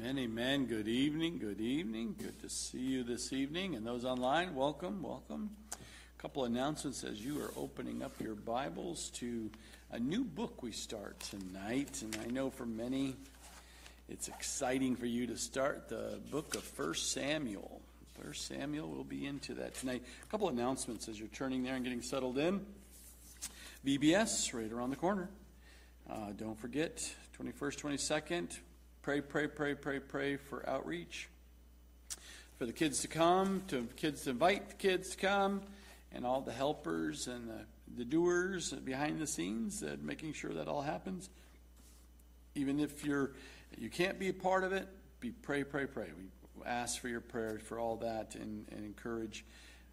Amen, amen. Good evening, good evening. Good to see you this evening. And those online, welcome, welcome. A couple announcements as you are opening up your Bibles to a new book we start tonight. And I know for many, it's exciting for you to start the book of First Samuel. First Samuel, we'll be into that tonight. A couple announcements as you're turning there and getting settled in. VBS, right around the corner. Uh, don't forget, 21st, 22nd, Pray, pray, pray, pray, pray for outreach. For the kids to come, to kids to invite the kids to come, and all the helpers and the, the doers behind the scenes, uh, making sure that all happens. Even if you're you can't be a part of it, be pray, pray, pray. We ask for your prayers for all that and, and encourage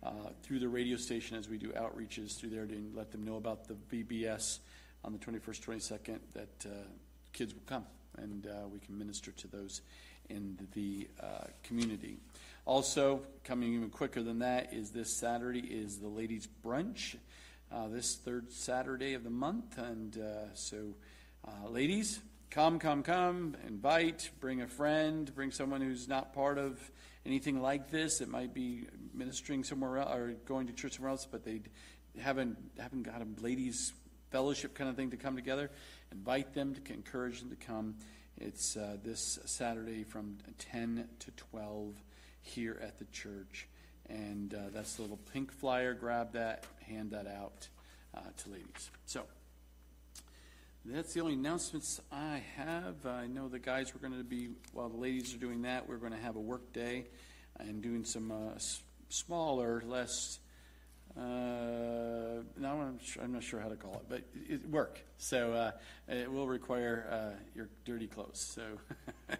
uh, through the radio station as we do outreaches through there to let them know about the VBS on the 21st, 22nd that uh, kids will come and uh, we can minister to those in the uh, community. Also, coming even quicker than that is this Saturday is the ladies' brunch. Uh, this third Saturday of the month, and uh, so, uh, ladies, come, come, come, invite, bring a friend, bring someone who's not part of anything like this. It might be ministering somewhere else or going to church somewhere else, but they haven't haven't got a ladies' fellowship kind of thing to come together. Invite them to encourage them to come. It's uh, this Saturday from 10 to 12 here at the church. And uh, that's the little pink flyer. Grab that, hand that out uh, to ladies. So that's the only announcements I have. I know the guys were going to be, while the ladies are doing that, we're going to have a work day and doing some uh, smaller, less uh, now I'm, sure, I'm, not sure how to call it, but it, work. So uh, it will require uh, your dirty clothes. So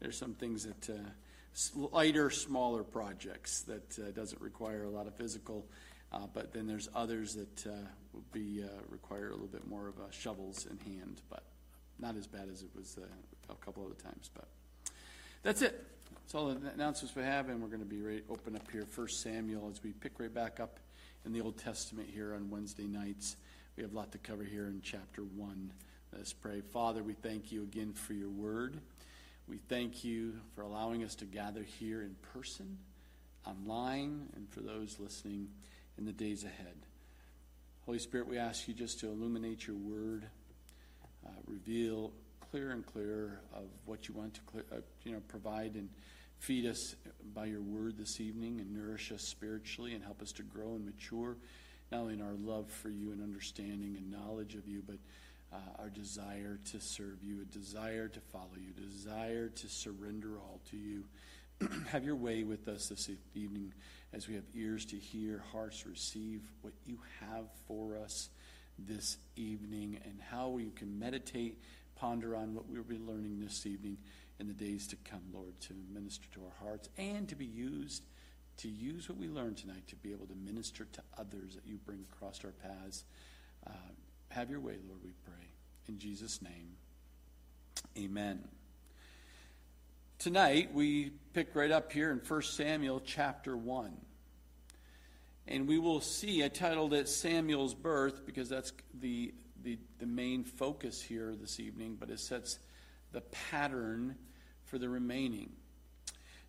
there's some things that uh, lighter, smaller projects that uh, doesn't require a lot of physical, uh, but then there's others that will be require a little bit more of shovels in hand, but not as bad as it was a couple other times. But that's it. That's all the announcements we have, and we're going to be ready open up here. First Samuel as we pick right back up in the Old Testament here on Wednesday nights. We have a lot to cover here in chapter 1. Let's pray. Father, we thank you again for your word. We thank you for allowing us to gather here in person, online, and for those listening in the days ahead. Holy Spirit, we ask you just to illuminate your word, uh, reveal clearer and clearer of what you want to clear, uh, you know, provide and Feed us by your word this evening and nourish us spiritually and help us to grow and mature, not only in our love for you and understanding and knowledge of you, but uh, our desire to serve you, a desire to follow you, a desire to surrender all to you. have your way with us this evening as we have ears to hear, hearts receive what you have for us this evening, and how we can meditate, ponder on what we'll be learning this evening in the days to come, Lord, to minister to our hearts and to be used, to use what we learned tonight to be able to minister to others that you bring across our paths. Uh, have your way, Lord, we pray. In Jesus' name, amen. Tonight, we pick right up here in 1 Samuel chapter 1. And we will see, I titled it Samuel's Birth because that's the, the, the main focus here this evening, but it sets the pattern for the remaining.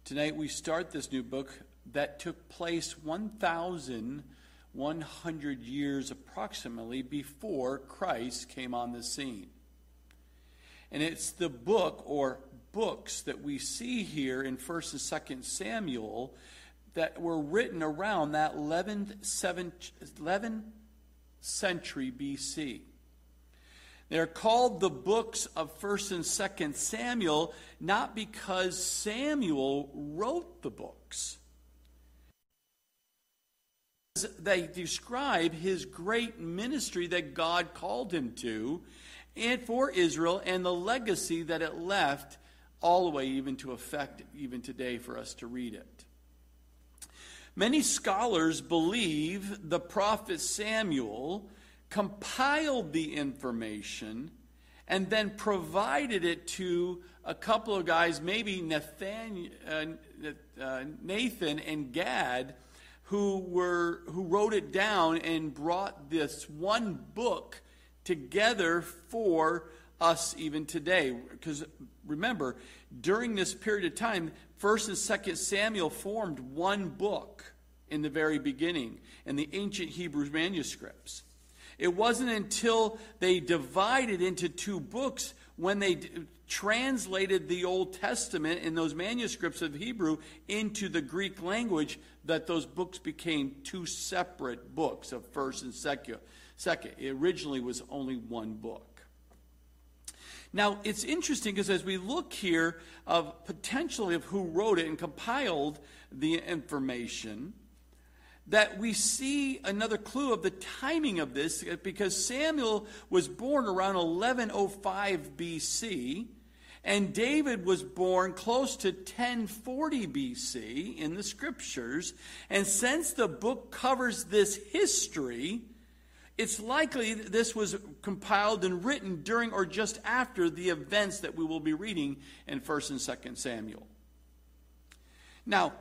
Tonight we start this new book that took place 1,100 years approximately before Christ came on the scene. And it's the book or books that we see here in 1st and 2nd Samuel that were written around that 11th, 11th century BC. They're called the books of 1st and 2nd Samuel not because Samuel wrote the books. They describe his great ministry that God called him to and for Israel and the legacy that it left all the way even to effect even today for us to read it. Many scholars believe the prophet Samuel compiled the information, and then provided it to a couple of guys, maybe Nathan, uh, uh, Nathan and Gad, who were who wrote it down and brought this one book together for us even today. Because remember, during this period of time, 1st and 2nd Samuel formed one book in the very beginning in the ancient Hebrew manuscripts. It wasn't until they divided into two books when they d- translated the Old Testament in those manuscripts of Hebrew into the Greek language that those books became two separate books of 1st and 2nd. Second, it originally was only one book. Now, it's interesting because as we look here of potentially of who wrote it and compiled the information, that we see another clue of the timing of this because Samuel was born around 1105 BC and David was born close to 1040 BC in the scriptures. And since the book covers this history, it's likely that this was compiled and written during or just after the events that we will be reading in 1st and 2nd Samuel. Now,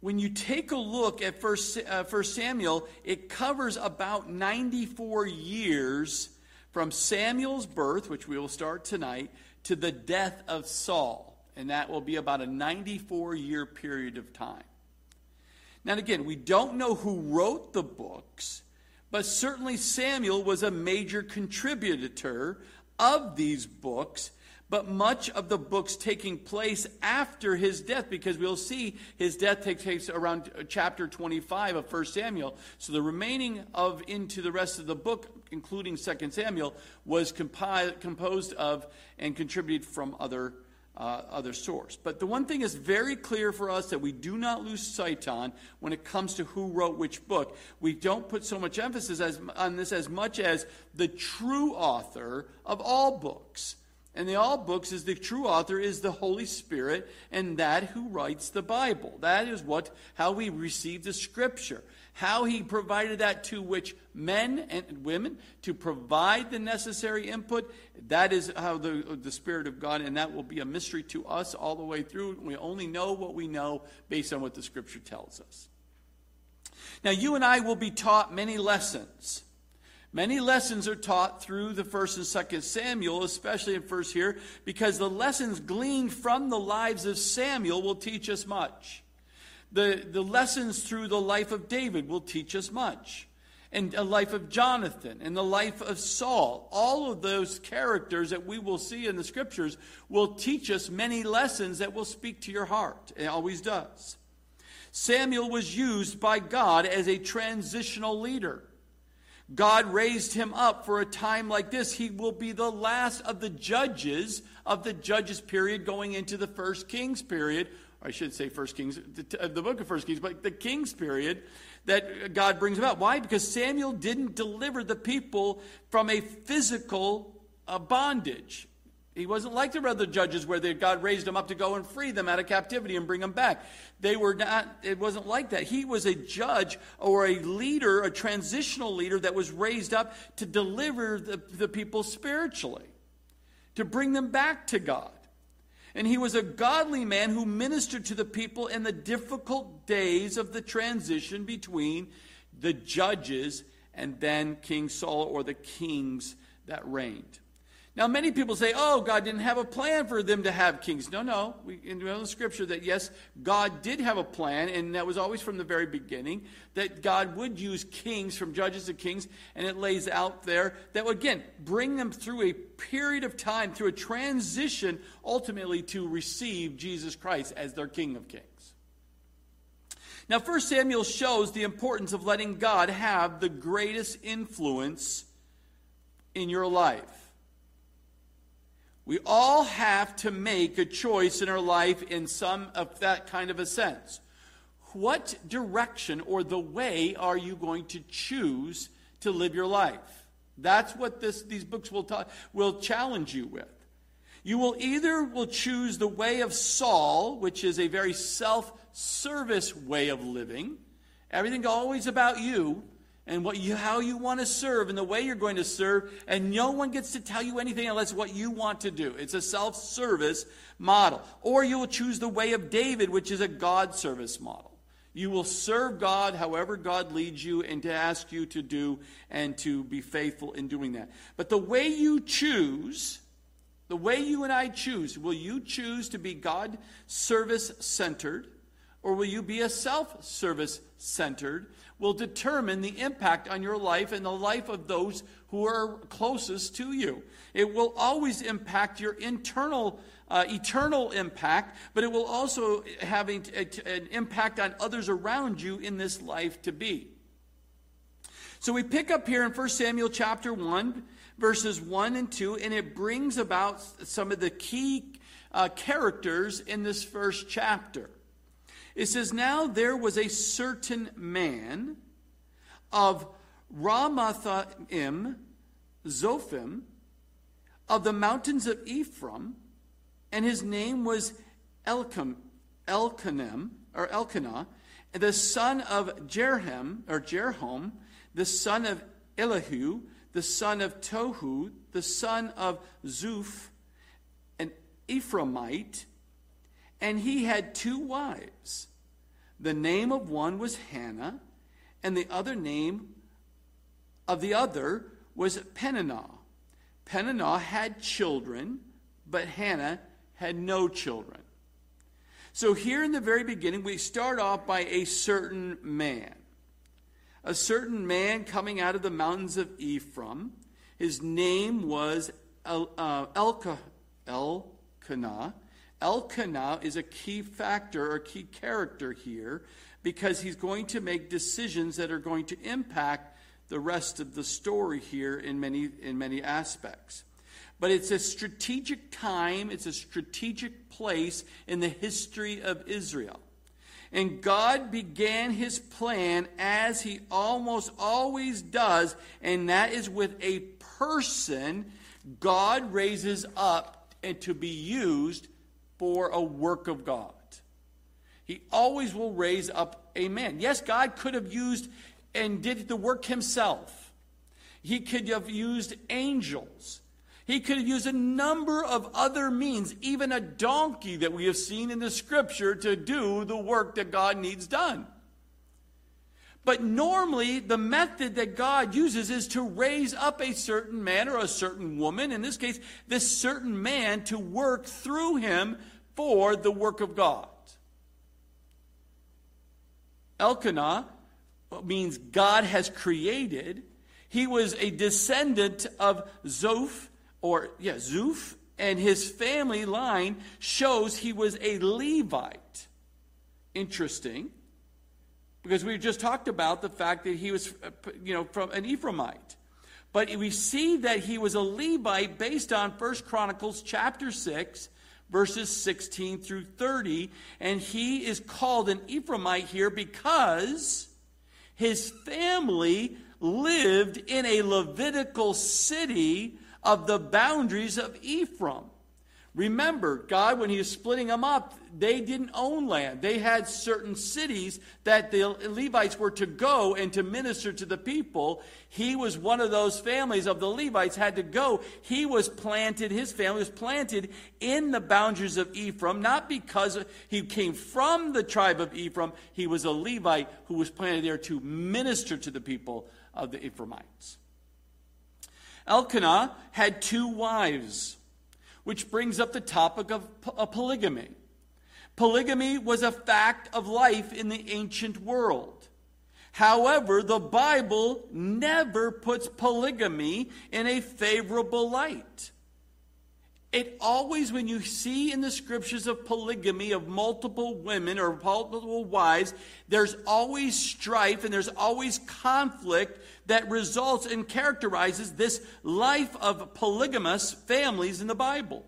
when you take a look at First, uh, Samuel, it covers about 94 years from Samuel's birth, which we will start tonight, to the death of Saul. And that will be about a 94 year period of time. Now, again, we don't know who wrote the books, but certainly Samuel was a major contributor of these books but much of the books taking place after his death because we'll see his death takes place around chapter 25 of 1 Samuel. So the remaining of into the rest of the book, including 2 Samuel, was composed of and contributed from other uh, other source. But the one thing is very clear for us that we do not lose sight on when it comes to who wrote which book. We don't put so much emphasis as, on this as much as the true author of all books and the all books is the true author is the Holy Spirit and that who writes the Bible. That is what how we receive the scripture. How he provided that to which men and women to provide the necessary input. That is how the, the Spirit of God, and that will be a mystery to us all the way through. We only know what we know based on what the scripture tells us. Now, you and I will be taught many lessons Many lessons are taught through the first and second Samuel, especially in first here, because the lessons gleaned from the lives of Samuel will teach us much. The, the lessons through the life of David will teach us much. And the life of Jonathan and the life of Saul. All of those characters that we will see in the scriptures will teach us many lessons that will speak to your heart. It always does. Samuel was used by God as a transitional leader. God raised him up for a time like this. He will be the last of the judges of the judges period going into the first kings period. I should say first kings, the book of first kings, but the kings period that God brings about. Why? Because Samuel didn't deliver the people from a physical uh, bondage. He wasn't like the other judges where they, God raised them up to go and free them out of captivity and bring them back. They were not, it wasn't like that. He was a judge or a leader, a transitional leader that was raised up to deliver the, the people spiritually, to bring them back to God. And he was a godly man who ministered to the people in the difficult days of the transition between the judges and then King Saul or the kings that reigned. Now, many people say, oh, God didn't have a plan for them to have kings. No, no. We know in the scripture that, yes, God did have a plan, and that was always from the very beginning, that God would use kings from judges to kings, and it lays out there that would, again, bring them through a period of time, through a transition, ultimately to receive Jesus Christ as their King of Kings. Now, 1 Samuel shows the importance of letting God have the greatest influence in your life. We all have to make a choice in our life in some of that kind of a sense. What direction or the way are you going to choose to live your life? That's what this, these books will, will challenge you with. You will either will choose the way of Saul, which is a very self-service way of living. Everything always about you, and what you, how you want to serve and the way you're going to serve, and no one gets to tell you anything unless what you want to do. It's a self service model. Or you will choose the way of David, which is a God service model. You will serve God however God leads you and to ask you to do and to be faithful in doing that. But the way you choose the way you and I choose, will you choose to be God service centered or will you be a self service centered? Will determine the impact on your life and the life of those who are closest to you. It will always impact your internal, uh, eternal impact, but it will also have an impact on others around you in this life to be. So we pick up here in 1 Samuel chapter 1, verses 1 and 2, and it brings about some of the key uh, characters in this first chapter. It says, Now there was a certain man of Ramathaim, Zophim, of the mountains of Ephraim, and his name was Elkanem, or Elkanah, the son of Jerhem, or Jerhom, the son of Elihu, the son of Tohu, the son of Zuph, an Ephraimite, and he had two wives. The name of one was Hannah, and the other name of the other was Peninnah. Peninnah had children, but Hannah had no children. So, here in the very beginning, we start off by a certain man. A certain man coming out of the mountains of Ephraim. His name was El, uh, Elka, Elkanah. Elkanah is a key factor or key character here because he's going to make decisions that are going to impact the rest of the story here in many, in many aspects. But it's a strategic time, it's a strategic place in the history of Israel. And God began his plan as he almost always does, and that is with a person God raises up and to be used for a work of God. He always will raise up a man. Yes, God could have used and did the work himself. He could have used angels. He could have used a number of other means, even a donkey that we have seen in the scripture to do the work that God needs done. But normally, the method that God uses is to raise up a certain man or a certain woman, in this case, this certain man, to work through him for the work of God. Elkanah uh, means God has created. He was a descendant of Zoph, or yeah, Zoph, and his family line shows he was a Levite. Interesting, because we just talked about the fact that he was, uh, you know, from an Ephraimite. But we see that he was a Levite based on First Chronicles chapter 6, verses 16 through 30. And he is called an Ephraimite here because his family lived in a Levitical city of the boundaries of Ephraim. Remember, God, when He was splitting them up, they didn't own land. They had certain cities that the Levites were to go and to minister to the people. He was one of those families of the Levites had to go. He was planted, his family was planted in the boundaries of Ephraim, not because he came from the tribe of Ephraim. He was a Levite who was planted there to minister to the people of the Ephraimites. Elkanah had two wives which brings up the topic of polygamy. Polygamy was a fact of life in the ancient world. However, the Bible never puts polygamy in a favorable light. It always, when you see in the scriptures of polygamy of multiple women or multiple wives, there's always strife and there's always conflict that results and characterizes this life of polygamous families in the Bible.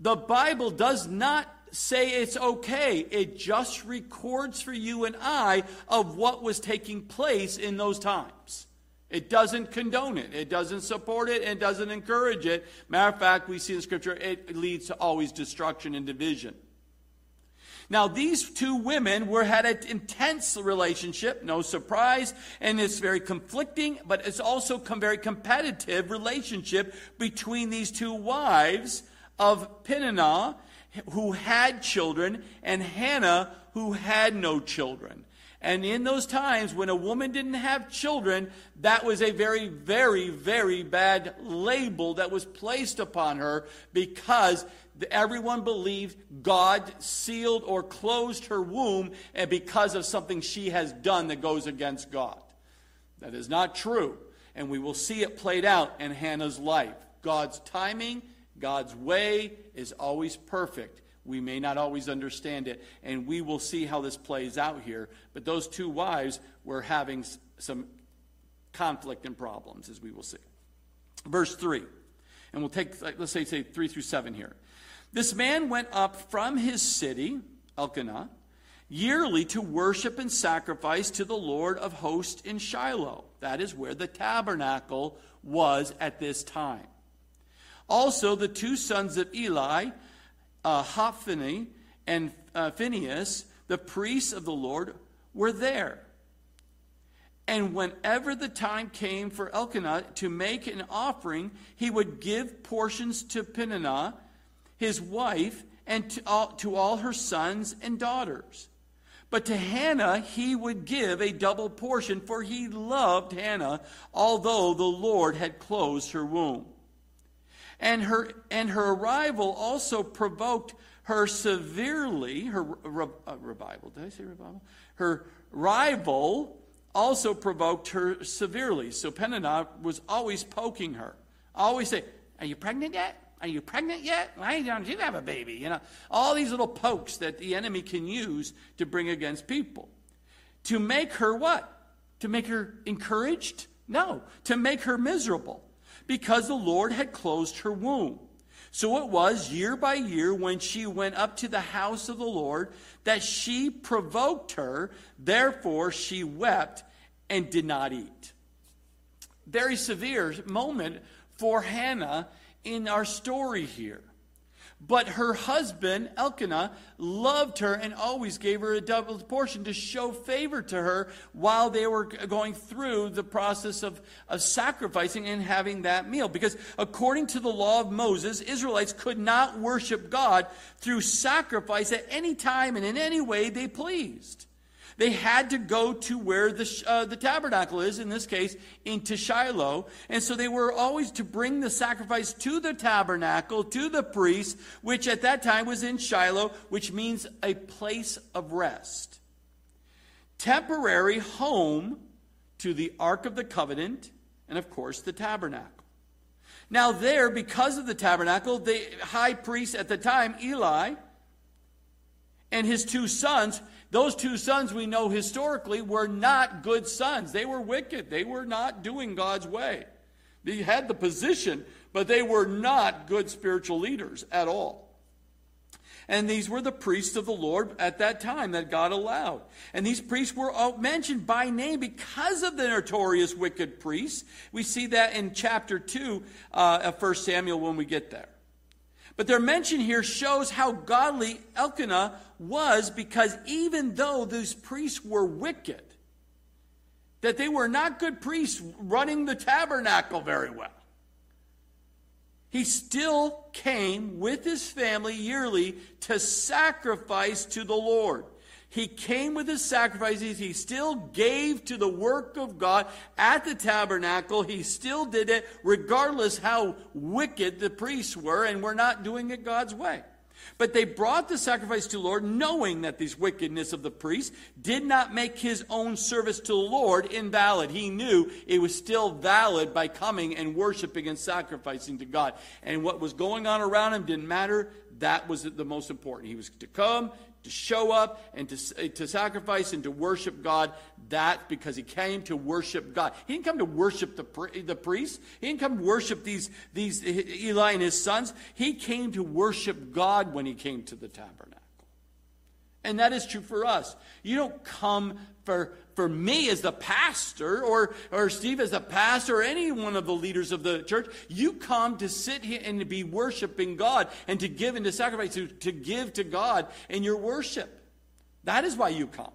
The Bible does not say it's okay. It just records for you and I of what was taking place in those times. It doesn't condone it. It doesn't support it. It doesn't encourage it. Matter of fact, we see in Scripture it leads to always destruction and division. Now, these two women were had an intense relationship, no surprise, and it's very conflicting, but it's also a very competitive relationship between these two wives of Peninnah, who had children, and Hannah, who had no children. And in those times when a woman didn't have children, that was a very, very, very bad label that was placed upon her because everyone believed God sealed or closed her womb and because of something she has done that goes against God. That is not true. And we will see it played out in Hannah's life. God's timing, God's way is always perfect. We may not always understand it, and we will see how this plays out here. But those two wives were having some conflict and problems, as we will see. Verse 3, and we'll take, let's say, say 3 through 7 here. This man went up from his city, Elkanah, yearly to worship and sacrifice to the Lord of hosts in Shiloh. That is where the tabernacle was at this time. Also, the two sons of Eli, uh, Hophni and uh, Phinehas, the priests of the Lord, were there. And whenever the time came for Elkanah to make an offering, he would give portions to Peninnah, his wife, and to all, to all her sons and daughters. But to Hannah he would give a double portion, for he loved Hannah, although the Lord had closed her womb. And her, and her arrival also provoked her severely, her uh, revival, did I say revival? Her rival also provoked her severely. So Peninnah was always poking her, always say, Are you pregnant yet? Are you pregnant yet? Why don't you have a baby? You know, all these little pokes that the enemy can use to bring against people. To make her what? To make her encouraged? No, to make her miserable because the Lord had closed her womb. So it was year by year when she went up to the house of the Lord that she provoked her. Therefore, she wept and did not eat. Very severe moment for Hannah in our story here. But her husband, Elkanah, loved her and always gave her a double portion to show favor to her while they were going through the process of, of sacrificing and having that meal. Because according to the law of Moses, Israelites could not worship God through sacrifice at any time and in any way they pleased. They had to go to where the, uh, the tabernacle is, in this case, into Shiloh. And so they were always to bring the sacrifice to the tabernacle, to the priest, which at that time was in Shiloh, which means a place of rest. Temporary home to the Ark of the Covenant, and of course, the tabernacle. Now, there, because of the tabernacle, the high priest at the time, Eli, and his two sons those two sons we know historically were not good sons. They were wicked. They were not doing God's way. They had the position, but they were not good spiritual leaders at all. And these were the priests of the Lord at that time that God allowed. And these priests were mentioned by name because of the notorious wicked priests. We see that in chapter 2 uh, of 1 Samuel when we get there. But their mention here shows how godly Elkanah was because even though those priests were wicked, that they were not good priests running the tabernacle very well, he still came with his family yearly to sacrifice to the Lord. He came with his sacrifices. He still gave to the work of God at the tabernacle. He still did it regardless how wicked the priests were and were not doing it God's way. But they brought the sacrifice to the Lord, knowing that this wickedness of the priests did not make his own service to the Lord invalid. He knew it was still valid by coming and worshiping and sacrificing to God. And what was going on around him didn't matter. That was the most important. He was to come, to show up and to, eh, to sacrifice and to worship God. That because he came to worship God. He didn't come to worship the, the priests. He didn't come to worship these, these eh, Eli and his sons. He came to worship God when he came to the tabernacle. And that is true for us. You don't come for, for me as the pastor or, or Steve as the pastor or any one of the leaders of the church. You come to sit here and to be worshiping God and to give and to sacrifice, to, to give to God in your worship. That is why you come.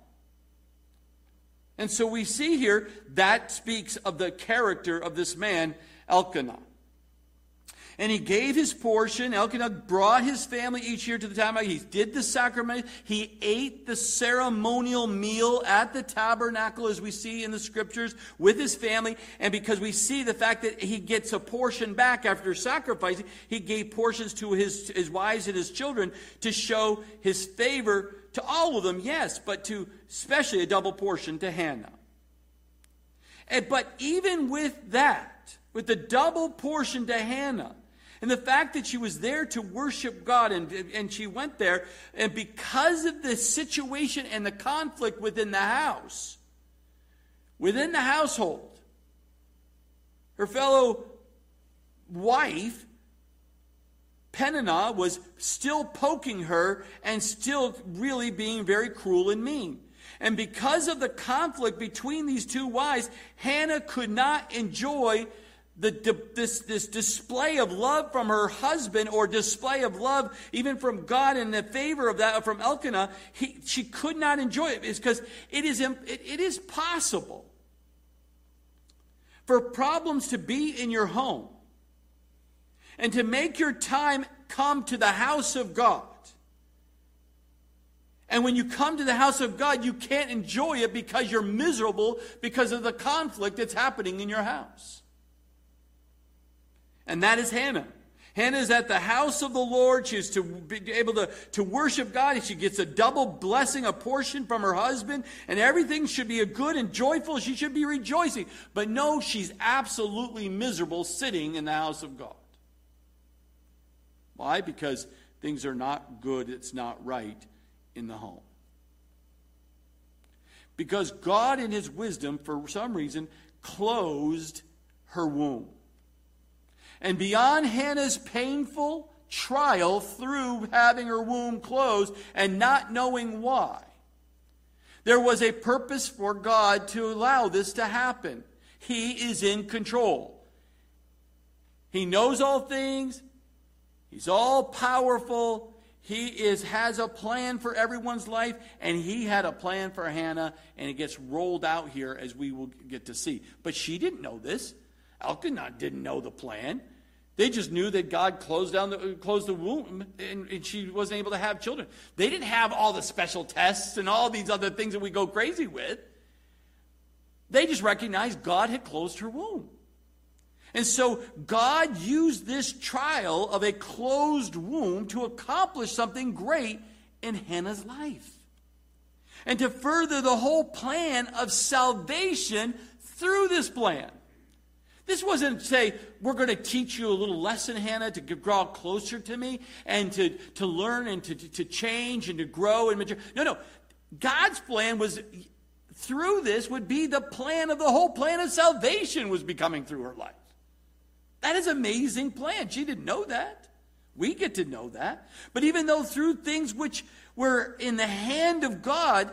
And so we see here that speaks of the character of this man, Elkanah. And he gave his portion. Elkanah brought his family each year to the tabernacle. He did the sacrament. He ate the ceremonial meal at the tabernacle, as we see in the scriptures, with his family. And because we see the fact that he gets a portion back after sacrificing, he gave portions to his, his wives and his children to show his favor to all of them, yes, but to especially a double portion to Hannah. And, but even with that, with the double portion to Hannah, and the fact that she was there to worship God and, and she went there, and because of the situation and the conflict within the house, within the household, her fellow wife, Peninnah, was still poking her and still really being very cruel and mean. And because of the conflict between these two wives, Hannah could not enjoy the, this, this display of love from her husband or display of love even from God in the favor of that from Elkanah, he, she could not enjoy it. It's because it is, it, it is possible for problems to be in your home and to make your time come to the house of God. And when you come to the house of God, you can't enjoy it because you're miserable because of the conflict that's happening in your house. And that is Hannah. Hannah is at the house of the Lord. She is to be able to, to worship God. She gets a double blessing, a portion from her husband, and everything should be a good and joyful. She should be rejoicing. But no, she's absolutely miserable sitting in the house of God. Why? Because things are not good, it's not right in the home. Because God, in His wisdom, for some reason, closed her womb. And beyond Hannah's painful trial through having her womb closed and not knowing why, there was a purpose for God to allow this to happen. He is in control. He knows all things. He's all powerful. He is has a plan for everyone's life, and he had a plan for Hannah, and it gets rolled out here as we will get to see. But she didn't know this. Elkanah didn't know the plan. They just knew that God closed down the closed the womb and, and, she wasn't able to have children. They didn't have all the special tests and all these other things that we go crazy with. They just recognized God had closed her womb. And so God used this trial of a closed womb to accomplish something great in Hannah's life. And to further the whole plan of salvation through this plan. This wasn't say, we're going to teach you a little lesson, Hannah, to draw closer to me and to, to learn and to, to change and to grow and mature. No, no. God's plan was through this would be the plan of the whole plan of salvation was becoming through her life. That is amazing plan. She didn't know that. We get to know that. But even though through things which were in the hand of God,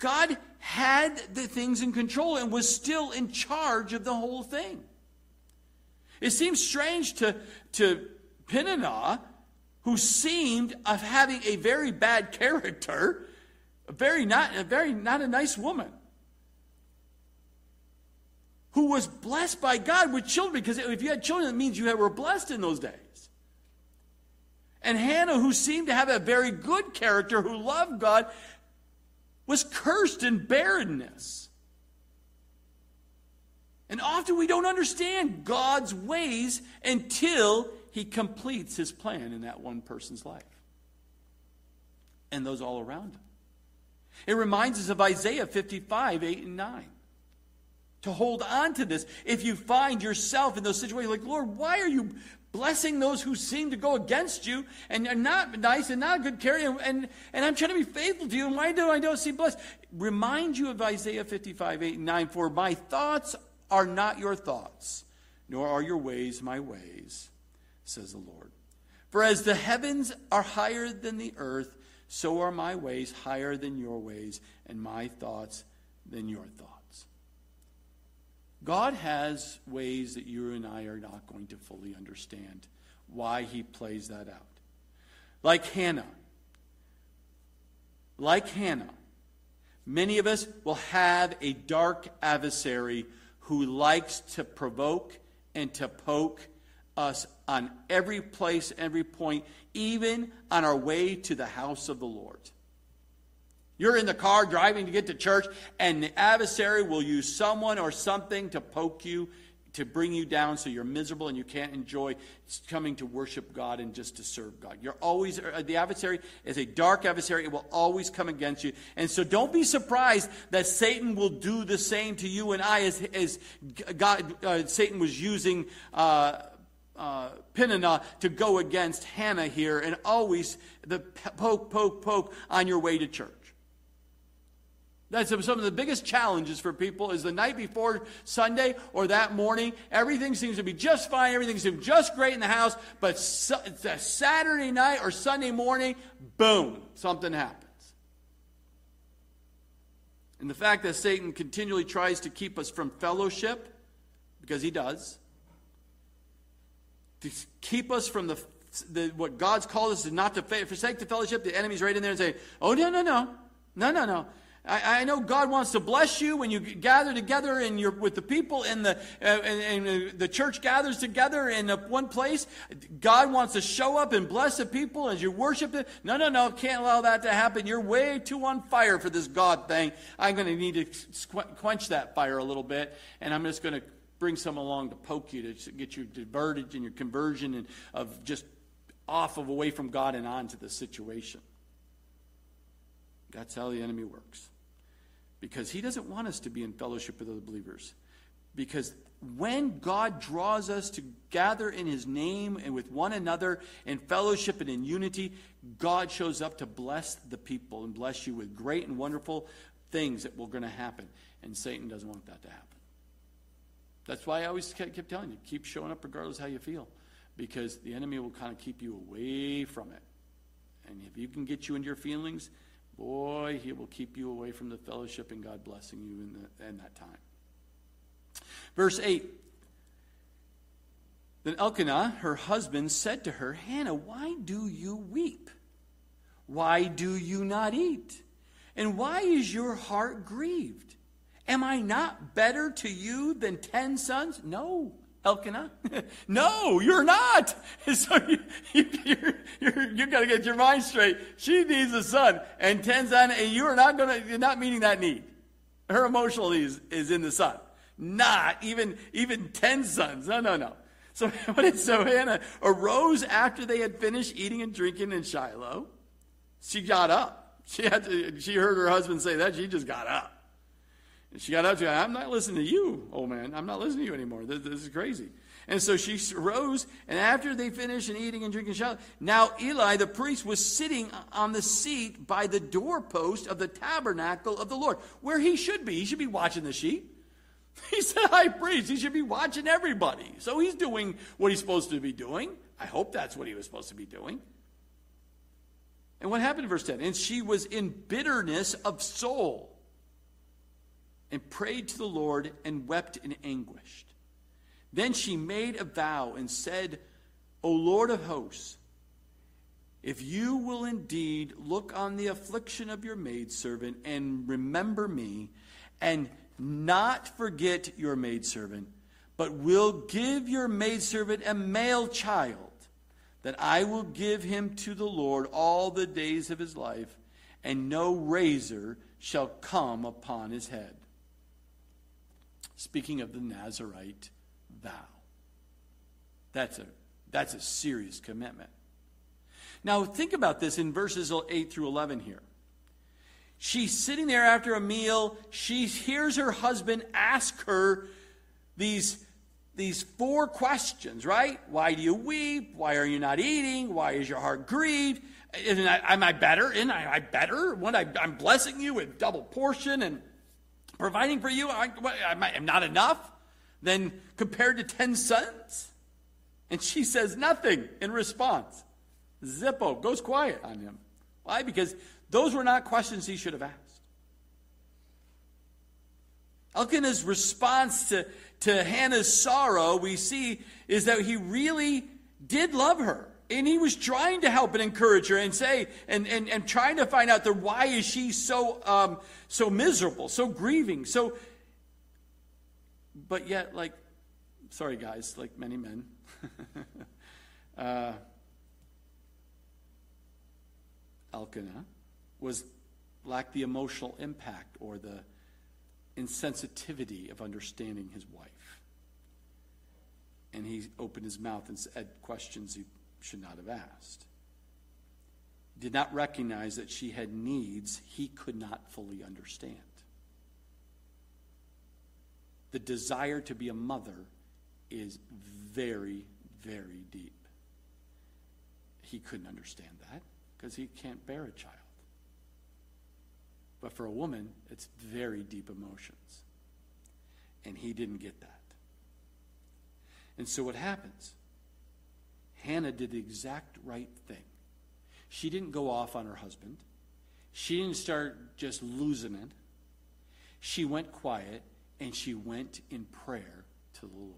God had the things in control and was still in charge of the whole thing. It seems strange to, to Peninnah, who seemed of having a very bad character, a very not a very not a nice woman, who was blessed by God with children, because if you had children, it means you were blessed in those days. And Hannah, who seemed to have a very good character, who loved God, was cursed in barrenness. And often we don't understand God's ways until he completes his plan in that one person's life and those all around him. It reminds us of Isaiah 55, 8 and 9. To hold on to this. If you find yourself in those situations, like, Lord, why are you blessing those who seem to go against you and are not nice and not good character, and, and I'm trying to be faithful to you, and why do I don't see blessed? Remind you of Isaiah 55, 8 and 9, for my thoughts are not your thoughts, nor are your ways my ways, says the Lord. For as the heavens are higher than the earth, so are my ways higher than your ways, and my thoughts than your thoughts. God has ways that you and I are not going to fully understand why he plays that out. Like Hannah. Like Hannah. Many of us will have a dark adversary who likes to provoke and to poke us on every place, every point, even on our way to the house of the Lord. You're in the car driving to get to church, and the adversary will use someone or something to poke you, to bring you down so you're miserable and you can't enjoy coming to worship God and just to serve God. You're always, uh, the adversary is a dark adversary. It will always come against you. And so don't be surprised that Satan will do the same to you and I as, as God, uh, Satan was using. Uh, uh, Peninnah to go against Hannah here, and always the poke, poke, poke on your way to church. That's some of the biggest challenges for people is the night before Sunday or that morning. Everything seems to be just fine. Everything seems just great in the house. But Saturday night or Sunday morning, boom, something happens. And the fact that Satan continually tries to keep us from fellowship, because he does, to keep us from the, the what God's called us to not to forsake the fellowship, the enemy's right in there and say, oh, no, no, no. No, no, no. I, I, know God wants to bless you when you gather together and you're with the people and the, uh, and, and, the church gathers together in one place. God wants to show up and bless the people as you worship it. No, no, no, can't allow that to happen. You're way too on fire for this God thing. I'm going to need to quench that fire a little bit, and I'm just going to bring some along to poke you to get you diverted in your conversion and of just off of away from God and on to the situation. That's how the enemy works because he doesn't want us to be in fellowship with other believers. Because when God draws us to gather in his name and with one another in fellowship and in unity, God shows up to bless the people and bless you with great and wonderful things that were going to happen. And Satan doesn't want that to happen. That's why I always kept telling you keep showing up regardless how you feel, because the enemy will kind of keep you away from it. And if you can get you into your feelings, boy, he will keep you away from the fellowship and God blessing you in, the, in that time. Verse 8 Then Elkanah, her husband, said to her, Hannah, why do you weep? Why do you not eat? And why is your heart grieved? Am I not better to you than ten sons? No. Elkanah? no, you're not. So you, you, you're, you're, you got to get your mind straight. She needs a son, and ten sons, and you are not going to, you're not meeting that need. Her emotional need is, in the son. Not even, even ten sons. No, no, no. So, so Hannah arose after they had finished eating and drinking in Shiloh. She got up. She had to, she heard her husband say that. She just got up. And she got up to him, I'm not listening to you, old man. I'm not listening to you anymore. This, this is crazy. And so she rose, and after they finished and eating and drinking, shout. Now Eli the priest was sitting on the seat by the doorpost of the tabernacle of the Lord, where he should be. He should be watching the sheep. He's the high priest. He should be watching everybody. So he's doing what he's supposed to be doing. I hope that's what he was supposed to be doing. And what happened in verse 10? And she was in bitterness of soul and prayed to the Lord and wept in anguish. Then she made a vow and said, O Lord of hosts, if you will indeed look on the affliction of your maidservant and remember me, and not forget your maidservant, but will give your maidservant a male child, that I will give him to the Lord all the days of his life, and no razor shall come upon his head speaking of the Nazarite vow. That's a, that's a serious commitment. Now, think about this in verses 8 through 11 here. She's sitting there after a meal. She hears her husband ask her these, these four questions, right? Why do you weep? Why are you not eating? Why is your heart grieved? I, am I better? Am I, I better? When I, I'm blessing you with double portion and providing for you, I, what, am not enough than compared to 10 sons? And she says nothing in response. Zippo goes quiet on him. Why? Because those were not questions he should have asked. Elkanah's response to, to Hannah's sorrow, we see, is that he really did love her. And he was trying to help and encourage her and say, and, and, and trying to find out the why is she so, um, so miserable, so grieving, so, but yet, like, sorry guys, like many men, uh, Elkanah was lacked the emotional impact or the insensitivity of understanding his wife. And he opened his mouth and said questions he should not have asked. Did not recognize that she had needs he could not fully understand. The desire to be a mother is very, very deep. He couldn't understand that because he can't bear a child. But for a woman, it's very deep emotions. And he didn't get that. And so what happens? Hannah did the exact right thing. She didn't go off on her husband. She didn't start just losing it. She went quiet and she went in prayer to the Lord.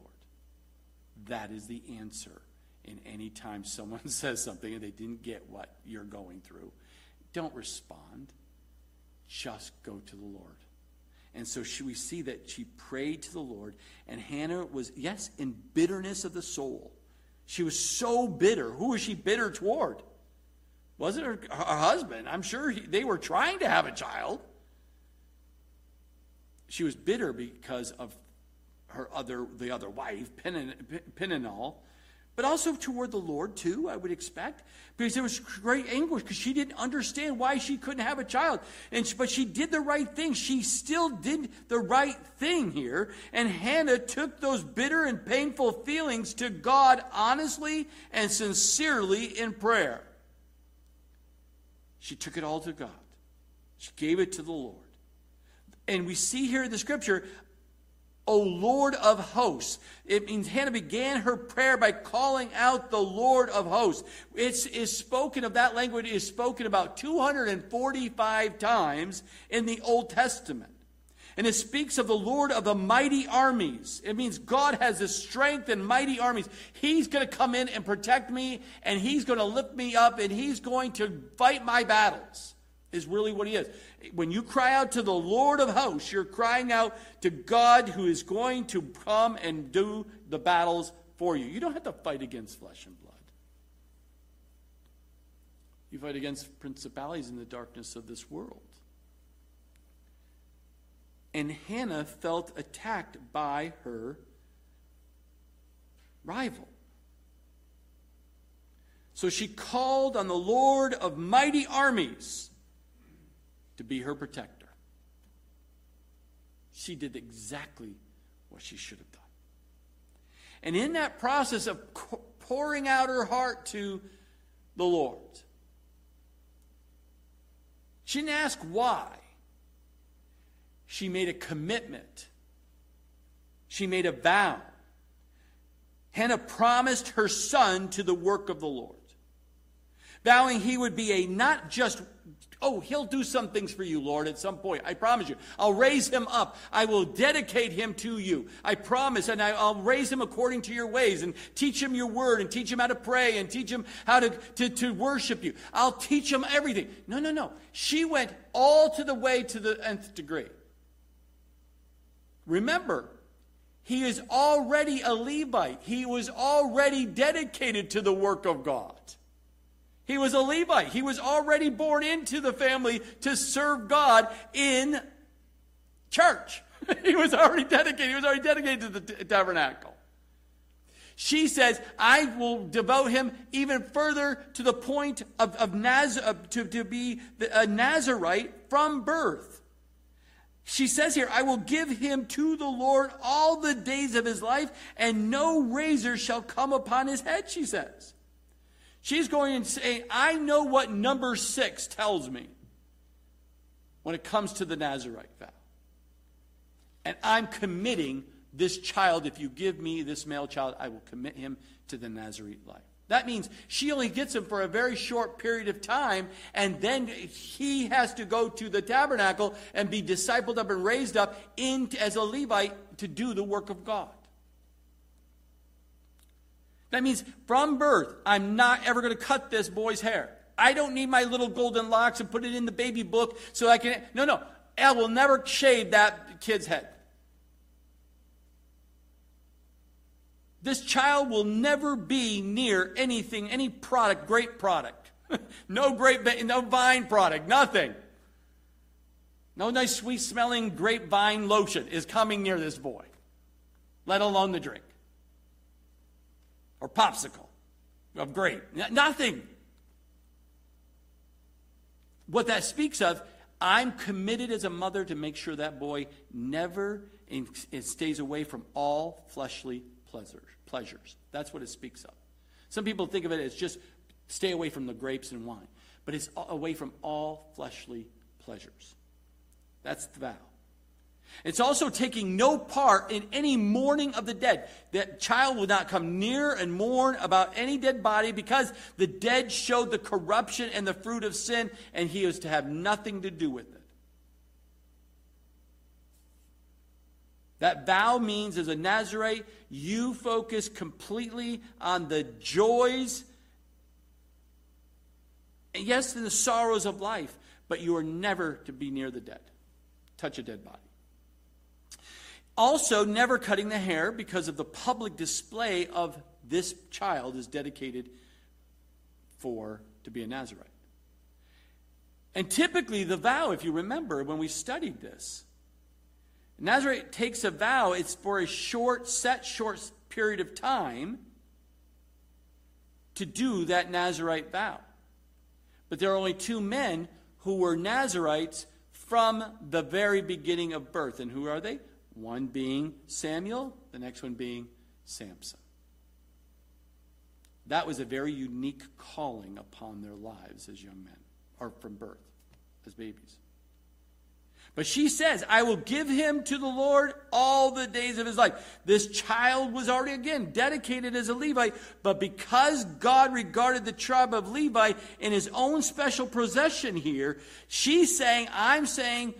That is the answer. In any time someone says something and they didn't get what you're going through, don't respond. Just go to the Lord. And so she, we see that she prayed to the Lord, and Hannah was, yes, in bitterness of the soul. She was so bitter. Who was she bitter toward? Was it her, her husband? I'm sure he, they were trying to have a child. She was bitter because of her other, the other wife, Peninnah, but also toward the Lord, too, I would expect, because there was great anguish because she didn't understand why she couldn't have a child. And she, but she did the right thing. She still did the right thing here. And Hannah took those bitter and painful feelings to God honestly and sincerely in prayer. She took it all to God, she gave it to the Lord. And we see here in the scripture O Lord of hosts. It means Hannah began her prayer by calling out the Lord of hosts. It's is spoken of that language is spoken about 245 times in the Old Testament. And it speaks of the Lord of the mighty armies. It means God has the strength and mighty armies. He's going to come in and protect me, and He's going to lift me up, and He's going to fight my battles, is really what He is. When you cry out to the Lord of hosts, you're crying out to God who is going to come and do the battles for you. You don't have to fight against flesh and blood. You fight against principalities in the darkness of this world. And Hannah felt attacked by her rival. So she called on the Lord of mighty armies to be her protector. She did exactly what she should have done. And in that process of pouring out her heart to the Lord, she didn't ask why. She made a commitment. She made a vow. Hannah promised her son to the work of the Lord, vowing he would be a not just Oh, he'll do some things for you, Lord, at some point. I promise you. I'll raise him up. I will dedicate him to you. I promise. And I, will raise him according to your ways and teach him your word and teach him how to pray and teach him how to, to, to worship you. I'll teach him everything. No, no, no. She went all to the way to the nth degree. Remember, he is already a Levite. He was already dedicated to the work of God. He was a Levite. He was already born into the family to serve God in church. he was already dedicated. He was already dedicated to the t- tabernacle. She says, I will devote him even further to the point of, of Naz- to, to be a Nazarite from birth. She says here, I will give him to the Lord all the days of his life, and no razor shall come upon his head, she says. She's going and saying, I know what number six tells me when it comes to the Nazarite vow. And I'm committing this child, if you give me this male child, I will commit him to the Nazarite life. That means she only gets him for a very short period of time, and then he has to go to the tabernacle and be discipled up and raised up in, as a Levite to do the work of God. That means from birth, I'm not ever going to cut this boy's hair. I don't need my little golden locks and put it in the baby book so I can. No, no. I will never shave that kid's head. This child will never be near anything, any product, grape product. no grape, no vine product, nothing. No nice, sweet smelling grapevine lotion is coming near this boy, let alone the drink or popsicle oh, of grape. Nothing. What that speaks of, I'm committed as a mother to make sure that boy never stays away from all fleshly pleasures. That's what it speaks of. Some people think of it as just stay away from the grapes and wine, but it's away from all fleshly pleasures. That's the vow. It's also taking no part in any mourning of the dead. That child will not come near and mourn about any dead body because the dead showed the corruption and the fruit of sin, and he is to have nothing to do with it. That vow means, as a Nazarite, you focus completely on the joys, and yes, in the sorrows of life, but you are never to be near the dead touch a dead body. Also, never cutting the hair because of the public display of this child is dedicated for to be a Nazarite. And typically, the vow, if you remember when we studied this, Nazarite takes a vow, it's for a short, set short period of time to do that Nazarite vow. But there are only two men who were Nazarites from the very beginning of birth. And who are they? One being Samuel, the next one being Samson. That was a very unique calling upon their lives as young men, or from birth, as babies. But she says, I will give him to the Lord all the days of his life. This child was already, again, dedicated as a Levite, but because God regarded the tribe of Levi in his own special possession here, she's saying, I'm saying,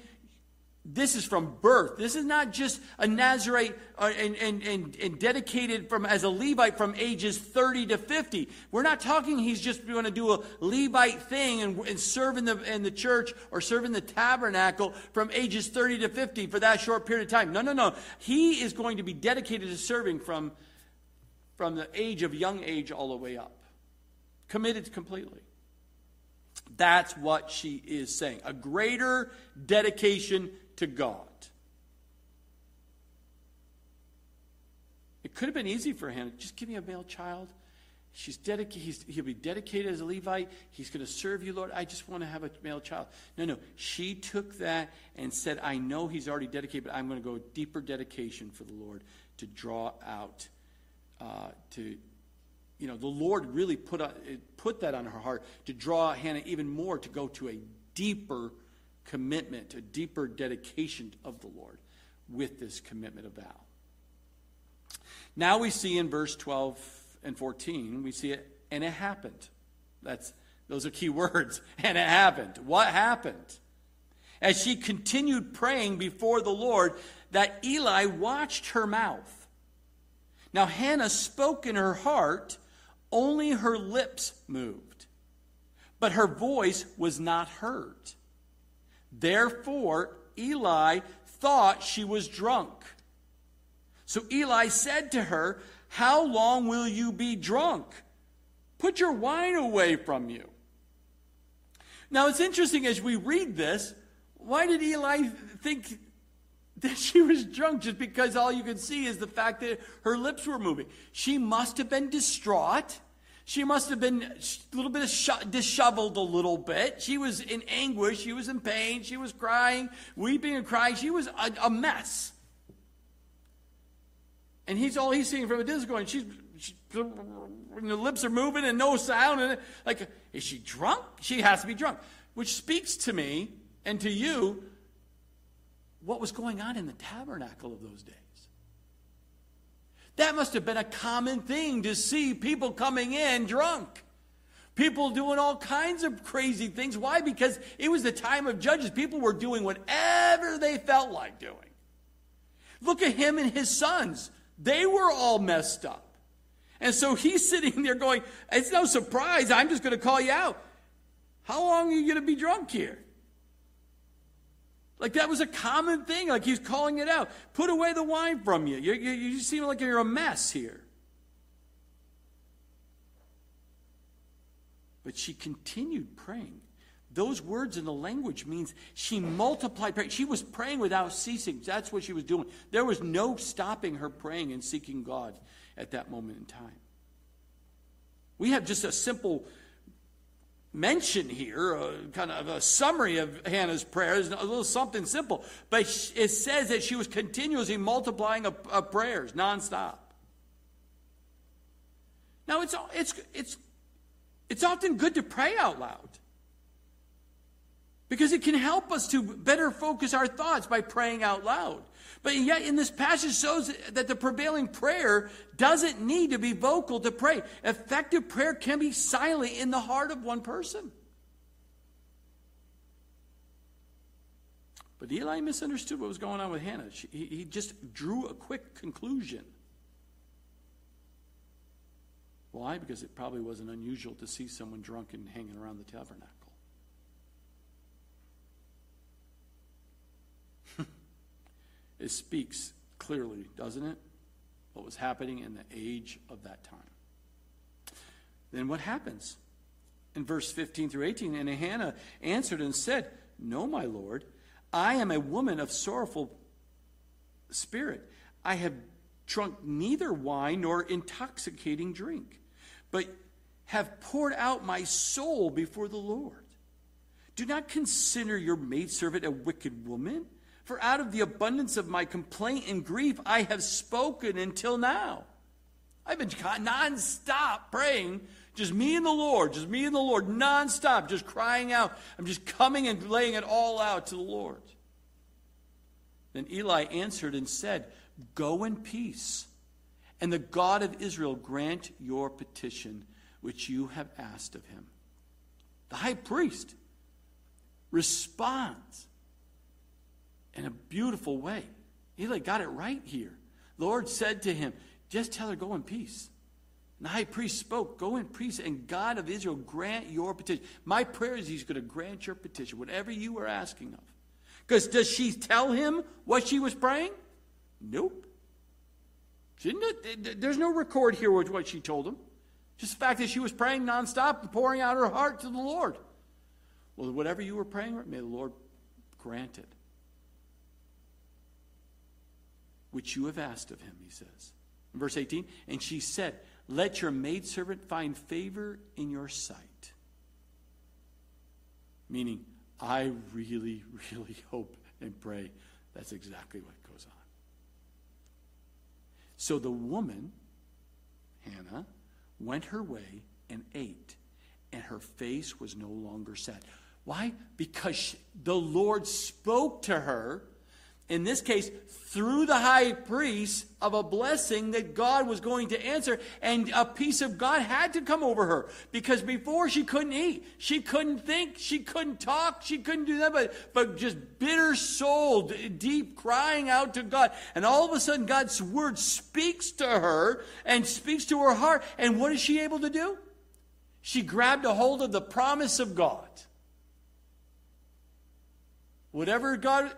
this is from birth. This is not just a Nazarite uh, and, and, and, and, dedicated from as a Levite from ages 30 to 50. We're not talking he's just going to do a Levite thing and, and serve in the, in the church or serve in the tabernacle from ages 30 to 50 for that short period of time. No, no, no. He is going to be dedicated to serving from, from the age of young age all the way up. Committed completely. That's what she is saying. A greater dedication to God. It could have been easy for Hannah. Just give me a male child. She's dedicated. He'll be dedicated as a Levite. He's going to serve you, Lord. I just want to have a male child. No, no. She took that and said, I know he's already dedicated, but I'm going to go deeper dedication for the Lord to draw out, uh, to, you know, the Lord really put, put that on her heart to draw Hannah even more to go to a deeper commitment, a deeper dedication of the Lord with this commitment of vow. Now we see in verse 12 and 14, we see it, and it happened. That's those are key words. And it happened. What happened? As she continued praying before the Lord, that Eli watched her mouth. Now Hannah spoke in her heart, only her lips moved, but her voice was not heard. Therefore, Eli thought she was drunk. So Eli said to her, How long will you be drunk? Put your wine away from you. Now it's interesting as we read this, why did Eli think that she was drunk just because all you could see is the fact that her lips were moving? She must have been distraught. She must have been a little bit disheveled a little bit. She was in anguish. She was in pain. She was crying, weeping and crying. She was a, a mess. And he's all he's seeing from a distance going, she's, she, the lips are moving and no sound. And like, is she drunk? She has to be drunk. Which speaks to me and to you what was going on in the tabernacle of those days. That must have been a common thing to see people coming in drunk. People doing all kinds of crazy things. Why? Because it was the time of judges. People were doing whatever they felt like doing. Look at him and his sons. They were all messed up. And so he's sitting there going, It's no surprise. I'm just going to call you out. How long are you going to be drunk here? Like that was a common thing. Like he's calling it out. Put away the wine from you. You, you, you seem like you're a mess here. But she continued praying. Those words in the language means she multiplied prayer. She was praying without ceasing. That's what she was doing. There was no stopping her praying and seeking God at that moment in time. We have just a simple mention here, kind of a summary of Hannah's prayers, a little something simple. But it says that she was continuously multiplying of, of prayers nonstop. Now, it's, it's, it's, it's often good to pray out loud because it can help us to better focus our thoughts by praying out loud. But yet, in this passage, shows that the prevailing prayer doesn't need to be vocal to pray. Effective prayer can be silent in the heart of one person. But Eli misunderstood what was going on with Hannah. She, he, he just drew a quick conclusion. Why? Because it probably wasn't unusual to see someone drunk and hanging around the tabernacle. It speaks clearly, doesn't it? What was happening in the age of that time. Then what happens? In verse 15 through 18, and Hannah answered and said, No, my Lord, I am a woman of sorrowful spirit. I have drunk neither wine nor intoxicating drink, but have poured out my soul before the Lord. Do not consider your maidservant a wicked woman. For out of the abundance of my complaint and grief, I have spoken until now. I've been nonstop praying, just me and the Lord, just me and the Lord, nonstop, just crying out. I'm just coming and laying it all out to the Lord. Then Eli answered and said, Go in peace, and the God of Israel grant your petition which you have asked of him. The high priest responds in a beautiful way. Eli got it right here. Lord said to him, Just tell her, go in peace. And the high priest spoke, Go in peace, and God of Israel grant your petition. My prayer is he's going to grant your petition, whatever you are asking of. Because does she tell him what she was praying? Nope. There's no record here with what she told him. Just the fact that she was praying nonstop and pouring out her heart to the Lord. Well, whatever you were praying, may the Lord grant it. Which you have asked of him, he says. In verse 18, and she said, Let your maidservant find favor in your sight. Meaning, I really, really hope and pray that's exactly what goes on. So the woman, Hannah, went her way and ate, and her face was no longer sad. Why? Because the Lord spoke to her in this case, through the high priest, of a blessing that God was going to answer. And a peace of God had to come over her because before she couldn't eat, she couldn't think, she couldn't talk, she couldn't do that, but, but just bitter soul, deep crying out to God. And all of a sudden, God's word speaks to her and speaks to her heart. And what is she able to do? She grabbed a hold of the promise of God. Whatever God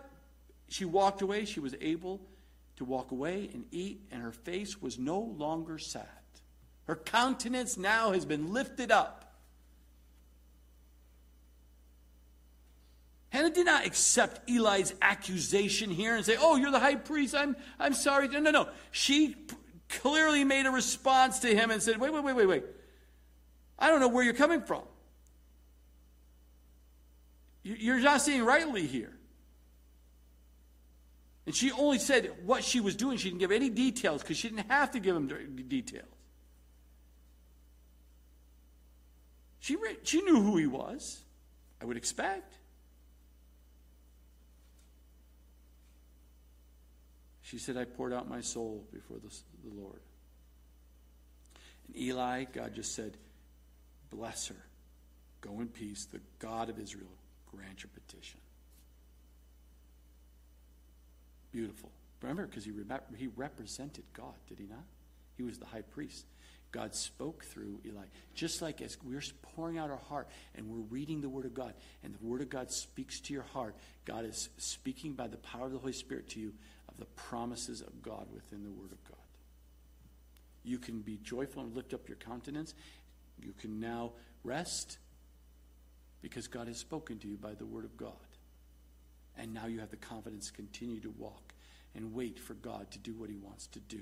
she walked away. She was able to walk away and eat, and her face was no longer sad. Her countenance now has been lifted up. Hannah did not accept Eli's accusation here and say, Oh, you're the high priest. I'm, I'm sorry. No, no, no. She clearly made a response to him and said, Wait, wait, wait, wait, wait. I don't know where you're coming from. You're not seeing rightly here. And she only said what she was doing. She didn't give any details because she didn't have to give him details. She, re- she knew who he was, I would expect. She said, I poured out my soul before the, the Lord. And Eli, God just said, Bless her. Go in peace. The God of Israel grant your petition. Beautiful. Remember, because he, he represented God, did he not? He was the high priest. God spoke through Eli. Just like as we're pouring out our heart and we're reading the Word of God, and the Word of God speaks to your heart, God is speaking by the power of the Holy Spirit to you of the promises of God within the Word of God. You can be joyful and lift up your countenance. You can now Rest because God has spoken to you by the word of God. And now you have the confidence to continue to walk and wait for God to do what he wants to do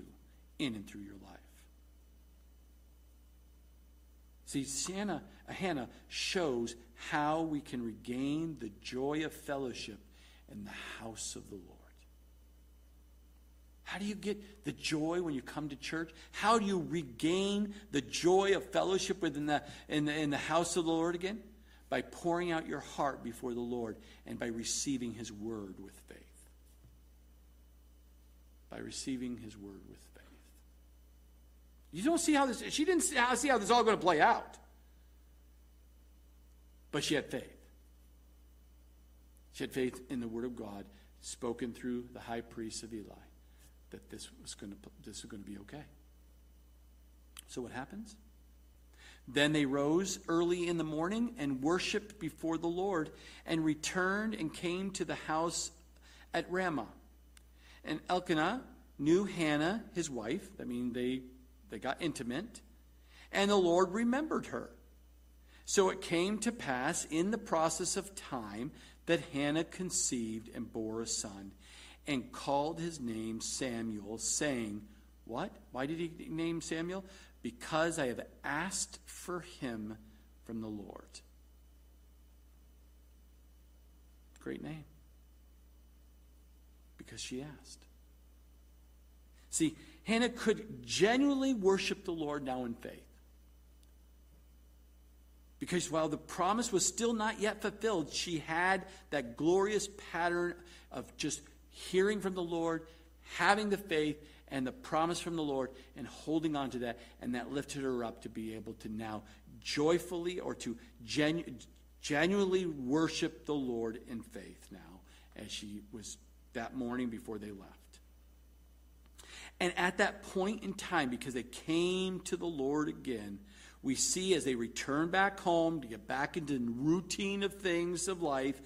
in and through your life. See, Hannah, Hannah shows how we can regain the joy of fellowship in the house of the Lord. How do you get the joy when you come to church? How do you regain the joy of fellowship within the, in, the, in the house of the Lord again? By pouring out your heart before the Lord and by receiving His word with faith. By receiving His word with faith. You don't see how this, she didn't see how, this is all going to play out. But she had faith. She had faith in the word of God spoken through the high priest of Eli that this was going to, this was going to be okay. So what happens? Then they rose early in the morning and worshiped before the Lord and returned and came to the house at Ramah. And Elkanah knew Hannah, his wife. I mean, they they got intimate, and the Lord remembered her. So it came to pass in the process of time that Hannah conceived and bore a son, and called his name Samuel, saying, What? Why did he name Samuel? Because I have asked for him from the Lord. Great name. Because she asked. See, Hannah could genuinely worship the Lord now in faith. Because while the promise was still not yet fulfilled, she had that glorious pattern of just hearing from the Lord, having the faith and the promise from the Lord, and holding on to that. And that lifted her up to be able to now joyfully or to genu- genuinely worship the Lord in faith now, as she was that morning before they left. And at that point in time, because they came to the Lord again, we see as they return back home to get back into the routine of things of life,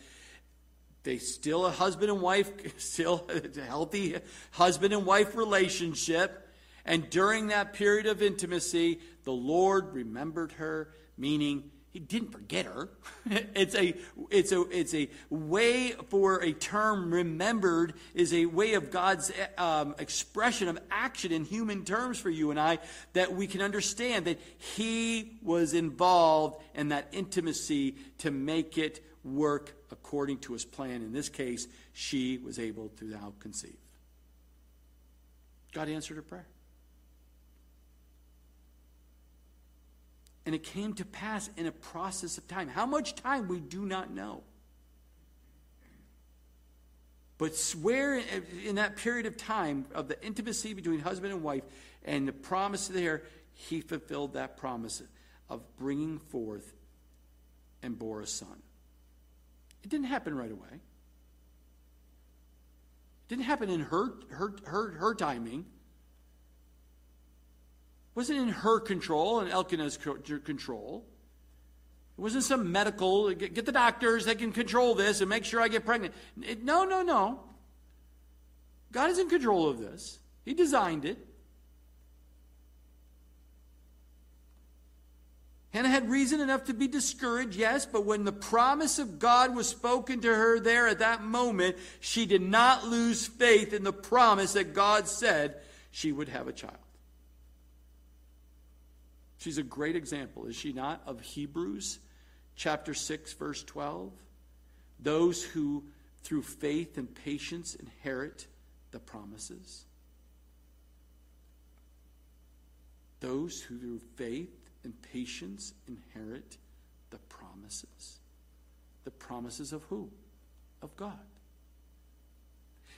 they still a husband and wife, still a healthy husband and wife relationship. And during that period of intimacy, the Lord remembered her, meaning he didn't forget her. it's a it's a it's a way for a term remembered is a way of God's um, expression of action in human terms for you and I that we can understand that He was involved in that intimacy to make it work according to His plan. In this case, she was able to now conceive. God answered her prayer. And it came to pass in a process of time. How much time we do not know. But where in that period of time of the intimacy between husband and wife and the promise there, he fulfilled that promise of bringing forth and bore a son. It didn't happen right away. It didn't happen in her, her, her, her timing wasn't in her control and Elkanah's control. It wasn't some medical, get the doctors they can control this and make sure I get pregnant. It, no, no, no. God is in control of this. He designed it. Hannah had reason enough to be discouraged, yes, but when the promise of God was spoken to her there at that moment, she did not lose faith in the promise that God said she would have a child. She's a great example, is she not, of Hebrews chapter 6, verse 12? Those who through faith and patience inherit the promises. Those who through faith and patience inherit the promises. The promises of who? Of God.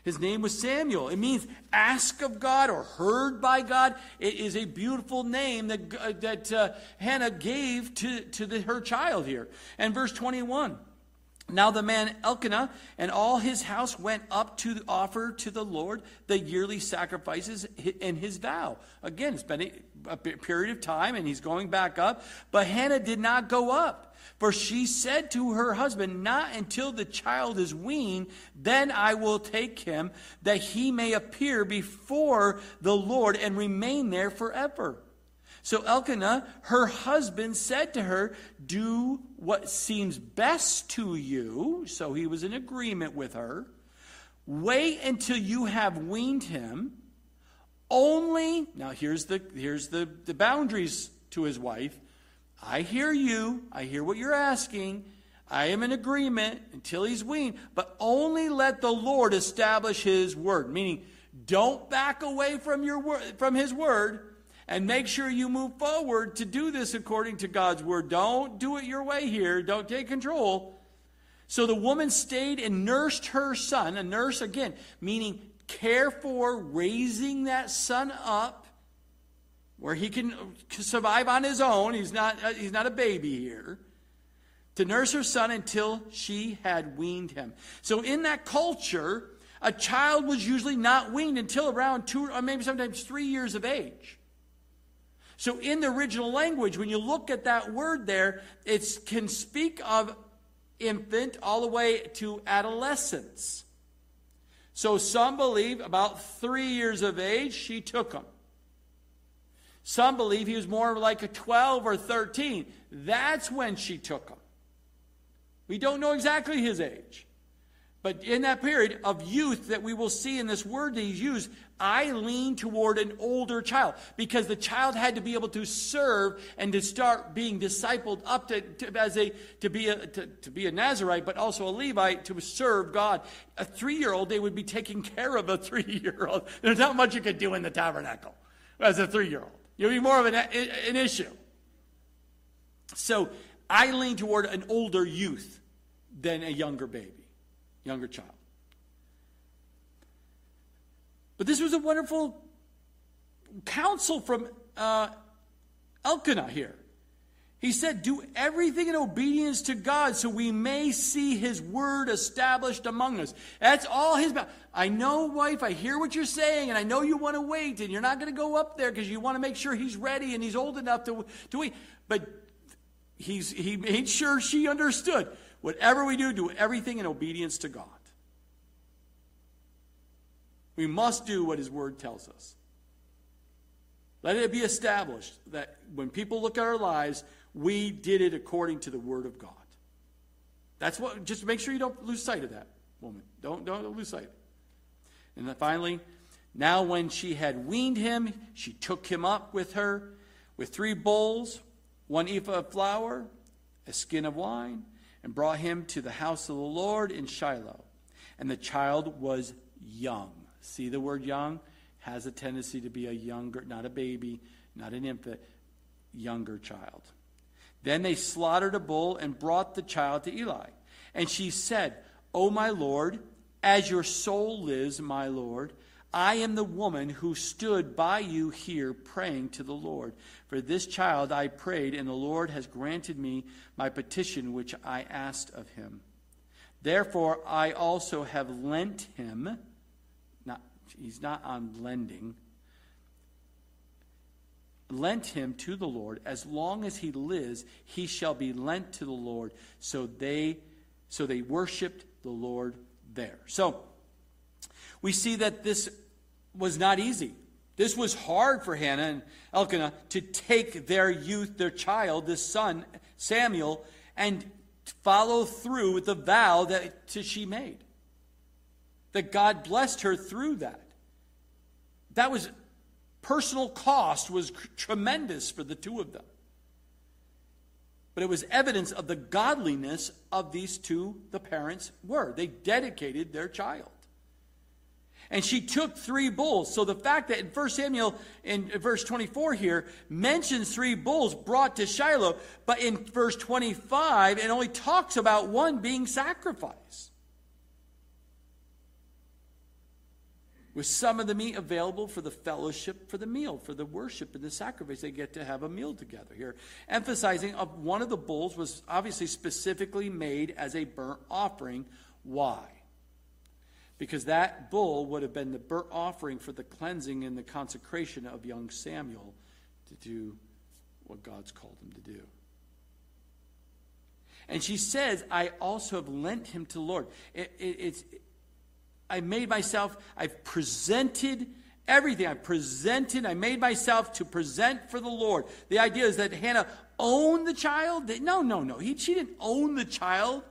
His name was Samuel. It means ask of God or heard by God. It is a beautiful name that, uh, that uh, Hannah gave to, to the, her child here. And verse 21. Now the man Elkanah and all his house went up to offer to the Lord the yearly sacrifices and his vow. Again, it's been a, period of time and he's going back up. But Hannah did not go up. For she said to her husband, Not until the child is weaned, then I will take him, that he may appear before the Lord and remain there forever. So Elkanah, her husband, said to her, Do what seems best to you. So he was in agreement with her. Wait until you have weaned him. Only, now here's the, here's the, the boundaries to his wife. I hear you. I hear what you're asking. I am in agreement until he's weaned, but only let the Lord establish his word. Meaning, don't back away from your word, from his word and make sure you move forward to do this according to God's word. Don't do it your way here. Don't take control. So the woman stayed and nursed her son. A nurse, again, meaning care for raising that son up where he can survive on his own. He's not, uh, he's not a baby here. To nurse her son until she had weaned him. So in that culture, a child was usually not weaned until around two or maybe sometimes three years of age. So in the original language, when you look at that word there, it can speak of infant all the way to adolescence. So some believe about three years of age, she took him. Some believe he was more like a 12 or 13. That's when she took him. We don't know exactly his age. But in that period of youth that we will see in this word that he's used, I lean toward an older child because the child had to be able to serve and to start being discipled up to, to as a to be a to, to, be a Nazarite, but also a Levite to serve God. A three-year-old, they would be taking care of a three-year-old. There's not much you could do in the tabernacle as a three-year-old. You'd be more of an, an issue. So I lean toward an older youth than a younger baby younger child. But this was a wonderful counsel from uh, Elkanah here. He said, Do everything in obedience to God so we may see his word established among us. That's all his. I know, wife, I hear what you're saying, and I know you want to wait, and you're not going to go up there because you want to make sure he's ready and he's old enough to, to wait. But he's, he made sure she understood. Whatever we do, do everything in obedience to God. We must do what His Word tells us. Let it be established that when people look at our lives, we did it according to the Word of God. That's what, just make sure you don't lose sight of that woman. Don't, don't lose sight. And then finally, now when she had weaned him, she took him up with her with three bowls, one ephah of flour, a skin of wine, and brought him to the house of the Lord in Shiloh. And the child was young. See the word young? Has a tendency to be a younger, not a baby, not an infant, younger child. Then they slaughtered a bull and brought the child to Eli. And she said, O my Lord, as your soul lives, my Lord, I am the woman who stood by you here praying to the Lord. For this child I prayed, and the Lord has granted me my petition which I asked of him. Therefore I also have lent him, not, he's not on lending, lent him to the Lord. As long as he lives, he shall be lent to the Lord. So they, so they worshiped the Lord there. So, we see that this was not easy. This was hard for Hannah and Elkanah to take their youth, their child, this son, Samuel, and follow through with the vow that she made. That God blessed her through that. That was personal cost was tremendous for the two of them. But it was evidence of the godliness of these two, the parents were. They dedicated their child. And she took three bulls. So the fact that in 1 Samuel, in verse 24 here, mentions three bulls brought to Shiloh, but in verse 25, it only talks about one being sacrificed. With some of the meat available for the fellowship, for the meal, for the worship and the sacrifice, they get to have a meal together here. Emphasizing of one of the bulls was obviously specifically made as a burnt offering. Why? Because that bull would have been the burnt offering for the cleansing and the consecration of young Samuel to do what God's called him to do. And she says, I also have lent him to the Lord. It, it, it's, I made myself, I've presented everything. I presented, I made myself to present for the Lord. The idea is that Hannah owned the child. No, no, no. He, she didn't own the child.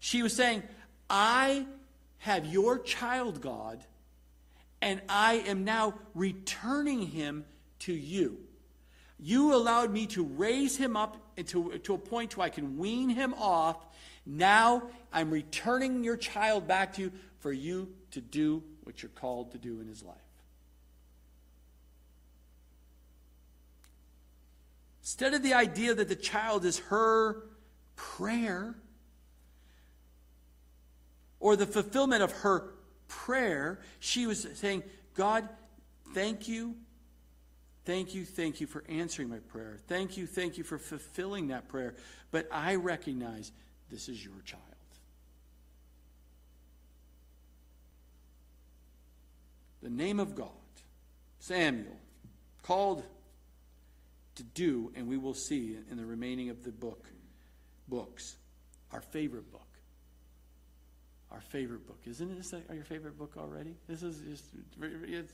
She was saying, I have your child, God, and I am now returning him to you. You allowed me to raise him up to, to a point where I can wean him off. Now I'm returning your child back to you for you to do what you're called to do in his life. Instead of the idea that the child is her prayer or the fulfillment of her prayer, she was saying, God, thank you. Thank you, thank you for answering my prayer. Thank you, thank you for fulfilling that prayer. But I recognize this is your child. The name of God, Samuel, called to do, and we will see in the remaining of the book, books, our favorite book. Our favorite book. Isn't this your favorite book already? This is just,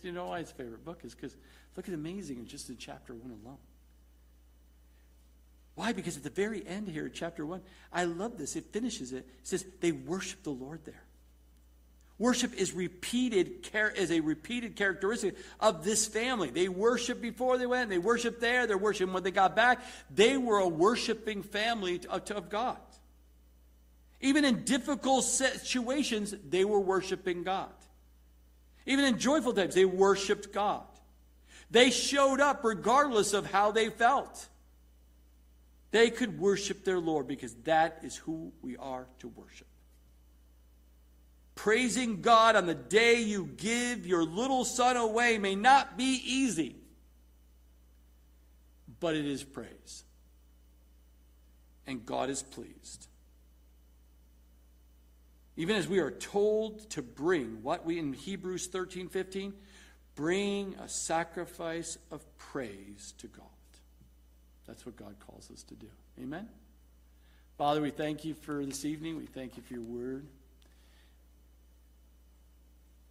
you know why it's favorite book? Is because look at amazing in just in chapter one alone. Why? Because at the very end here, chapter one, I love this. It finishes it. It says they worship the Lord there. Worship is repeated is a repeated characteristic of this family. They worshiped before they went. They worshiped there. They're worshiping when they got back. They were a worshiping family of God. Even in difficult situations, they were worshiping God. Even in joyful times, they worshiped God. They showed up regardless of how they felt. They could worship their Lord because that is who we are to worship. Praising God on the day you give your little son away may not be easy, but it is praise. And God is pleased. Even as we are told to bring what we in Hebrews 13 15, bring a sacrifice of praise to God. That's what God calls us to do. Amen? Father, we thank you for this evening. We thank you for your word.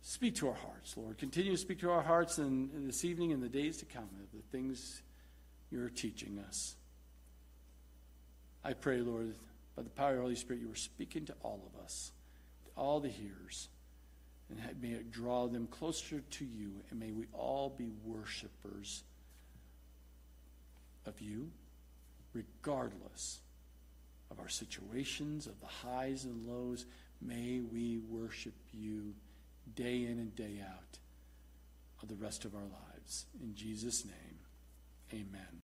Speak to our hearts, Lord. Continue to speak to our hearts in, in this evening and the days to come of the things you're teaching us. I pray, Lord, by the power of the Holy Spirit, you are speaking to all of us, all the hearers, and may it draw them closer to you, and may we all be worshipers of you, regardless of our situations, of the highs and lows. May we worship you day in and day out of the rest of our lives. In Jesus' name, amen.